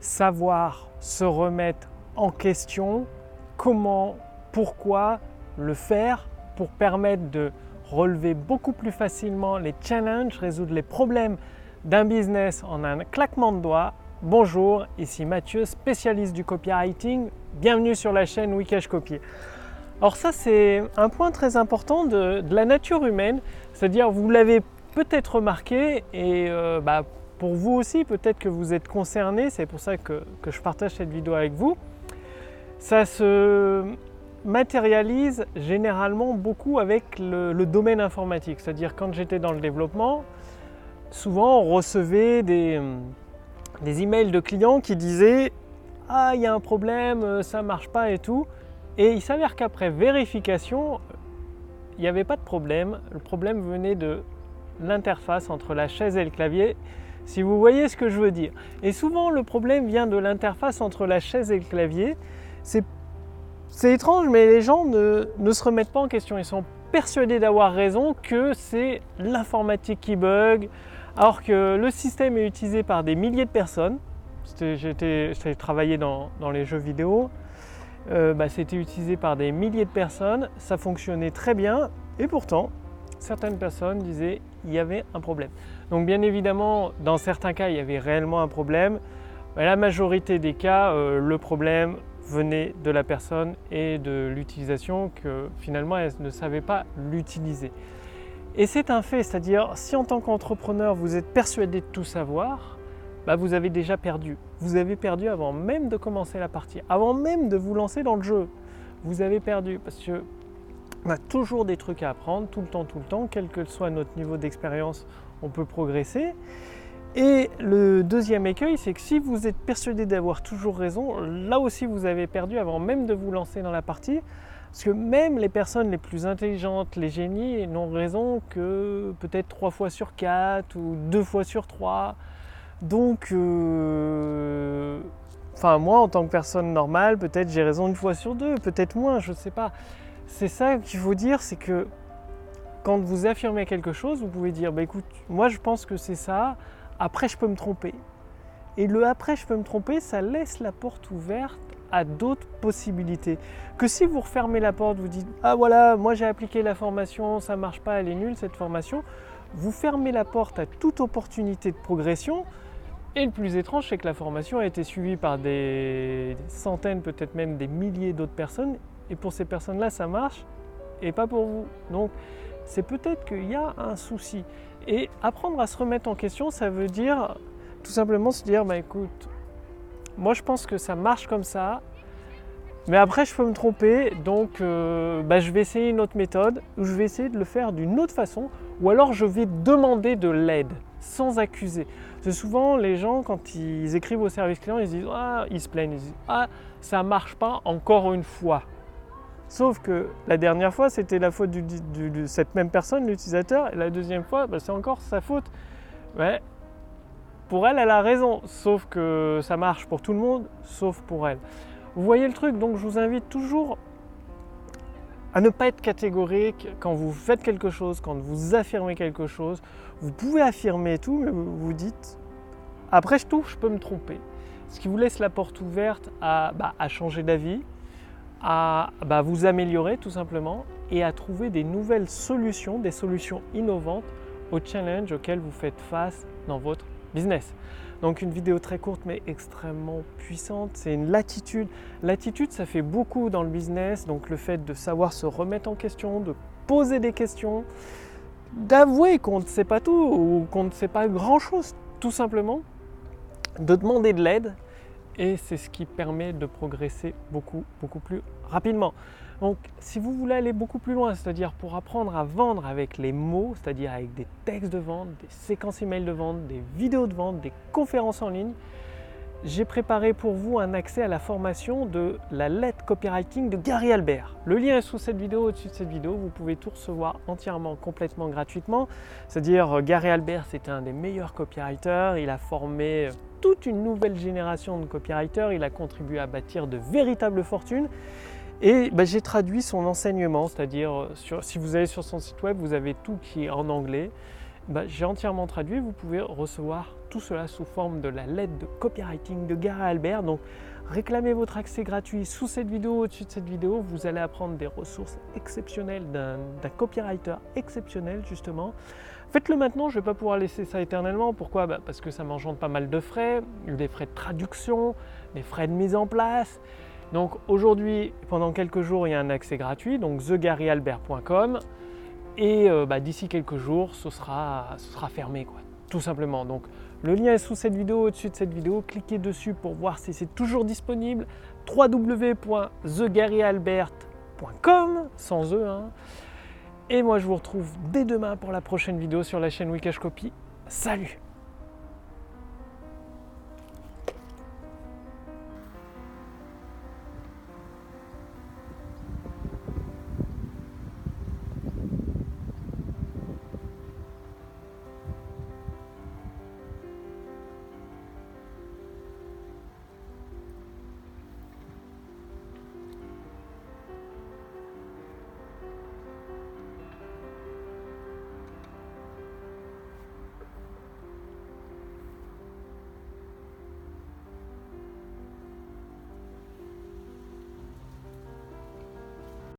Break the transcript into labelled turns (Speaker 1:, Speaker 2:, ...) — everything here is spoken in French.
Speaker 1: savoir se remettre en question, comment, pourquoi le faire pour permettre de relever beaucoup plus facilement les challenges, résoudre les problèmes d'un business en un claquement de doigts. Bonjour, ici Mathieu, spécialiste du copywriting. Bienvenue sur la chaîne Wikash Copy. Alors ça c'est un point très important de, la nature humaine, c'est-à-dire vous l'avez peut-être remarqué et euh, bah, pour vous aussi peut-être que vous êtes concerné, c'est pour ça que, je partage cette vidéo avec vous. Ça se matérialise généralement beaucoup avec le, domaine informatique, c'est-à-dire quand j'étais dans le développement, souvent on recevait des, des emails de clients qui disaient ah il y a un problème, ça marche pas et tout. Et il s'avère qu'après vérification, il n'y avait pas de problème. Le problème venait de l'interface entre la chaise et le clavier, si vous voyez ce que je veux dire. Et souvent, le problème vient de l'interface entre la chaise et le clavier. C'est, étrange, mais les gens ne, se remettent pas en question. Ils sont persuadés d'avoir raison que c'est l'informatique qui bug, alors que le système est utilisé par des milliers de personnes. J'ai travaillé dans, dans les jeux vidéo. Euh, bah, c'était utilisé par des milliers de personnes, ça fonctionnait très bien, et pourtant, certaines personnes disaient qu'il y avait un problème. Donc bien évidemment, dans certains cas, il y avait réellement un problème. Mais la majorité des cas, euh, le problème venait de la personne et de l'utilisation que finalement elle ne savait pas l'utiliser. Et c'est un fait, c'est-à-dire si en tant qu'entrepreneur vous êtes persuadé de tout savoir, bah, vous avez déjà perdu. Vous avez perdu avant même de commencer la partie, avant même de vous lancer dans le jeu. Vous avez perdu parce que on a toujours des trucs à apprendre, tout le temps, tout le temps, quel que soit notre niveau d'expérience, on peut progresser. Et le deuxième écueil, c'est que si vous êtes persuadé d'avoir toujours raison, là aussi vous avez perdu avant même de vous lancer dans la partie. Parce que même les personnes les plus intelligentes, les génies, n'ont raison que peut-être trois fois sur quatre ou deux fois sur trois. Donc, euh, enfin moi en tant que personne normale, peut-être j'ai raison une fois sur deux, peut-être moins, je ne sais pas. C'est ça qu'il faut dire, c'est que quand vous affirmez quelque chose, vous pouvez dire, bah écoute, moi je pense que c'est ça, après je peux me tromper. Et le après je peux me tromper, ça laisse la porte ouverte à d'autres possibilités. Que si vous refermez la porte, vous dites, ah voilà, moi j'ai appliqué la formation, ça marche pas, elle est nulle cette formation, vous fermez la porte à toute opportunité de progression, et le plus étrange, c'est que la formation a été suivie par des centaines, peut-être même des milliers d'autres personnes. Et pour ces personnes-là, ça marche et pas pour vous. Donc, c'est peut-être qu'il y a un souci. Et apprendre à se remettre en question, ça veut dire tout simplement se dire, bah écoute, moi je pense que ça marche comme ça, mais après je peux me tromper, donc euh, bah, je vais essayer une autre méthode, ou je vais essayer de le faire d'une autre façon, ou alors je vais demander de l'aide sans accuser. C'est souvent les gens, quand ils écrivent au service client, ils disent Ah, ils se plaignent, ils disent Ah, ça marche pas encore une fois. Sauf que la dernière fois, c'était la faute de cette même personne, l'utilisateur, et la deuxième fois, bah, c'est encore sa faute. Pour elle, elle a raison, sauf que ça marche pour tout le monde, sauf pour elle. Vous voyez le truc, donc je vous invite toujours à ne pas être catégorique quand vous faites quelque chose, quand vous affirmez quelque chose. Vous pouvez affirmer tout, mais vous dites, après tout, je peux me tromper. Ce qui vous laisse la porte ouverte à, bah, changer d'avis, à bah, vous améliorer tout simplement et à trouver des nouvelles solutions, des solutions innovantes aux challenges auxquels vous faites face dans votre business. Donc une vidéo très courte mais extrêmement puissante. C'est une latitude. L'attitude, ça fait beaucoup dans le business. Donc le fait de savoir se remettre en question, de poser des questions, d'avouer qu'on ne sait pas tout ou qu'on ne sait pas grand-chose, tout simplement, de demander de l'aide. Et c'est ce qui permet de progresser beaucoup, beaucoup plus rapidement. Donc si vous voulez aller beaucoup plus loin, c'est-à-dire pour apprendre à vendre avec les mots, c'est-à-dire avec des textes de vente, des séquences email de vente, des vidéos de vente, des conférences en ligne, j'ai préparé pour vous un accès à la formation de la lettre copywriting de Gary Albert. Le lien est sous cette vidéo, au-dessus de cette vidéo. Vous pouvez tout recevoir entièrement, complètement gratuitement. C'est-à-dire, euh, Gary Albert, c'est un des meilleurs copywriters. Il a formé euh, toute une nouvelle génération de copywriters. Il a contribué à bâtir de véritables fortunes. Et bah, j'ai traduit son enseignement, c'est-à-dire euh, si vous allez sur son site web, vous avez tout qui est en anglais. Bah, j'ai entièrement traduit, vous pouvez recevoir tout cela sous forme de la lettre de copywriting de Gary Albert. Donc réclamez votre accès gratuit sous cette vidéo, au-dessus de cette vidéo. Vous allez apprendre des ressources exceptionnelles d'un copywriter exceptionnel justement. Faites-le maintenant, je ne vais pas pouvoir laisser ça éternellement. Pourquoi? Bah, Parce que ça m'engendre pas mal de frais, des frais de traduction, des frais de mise en place. Donc aujourd'hui, pendant quelques jours, il y a un accès gratuit, donc thegaryalbert.com. Et euh, bah, d'ici quelques jours, ce sera, fermé, tout simplement. Donc le lien est sous cette vidéo, au-dessus de cette vidéo. Cliquez dessus pour voir si c'est toujours disponible. www.thegaryalbert.com, sans E. Hein. Et moi, je vous retrouve dès demain pour la prochaine vidéo sur la chaîne Wikash Copy. Salut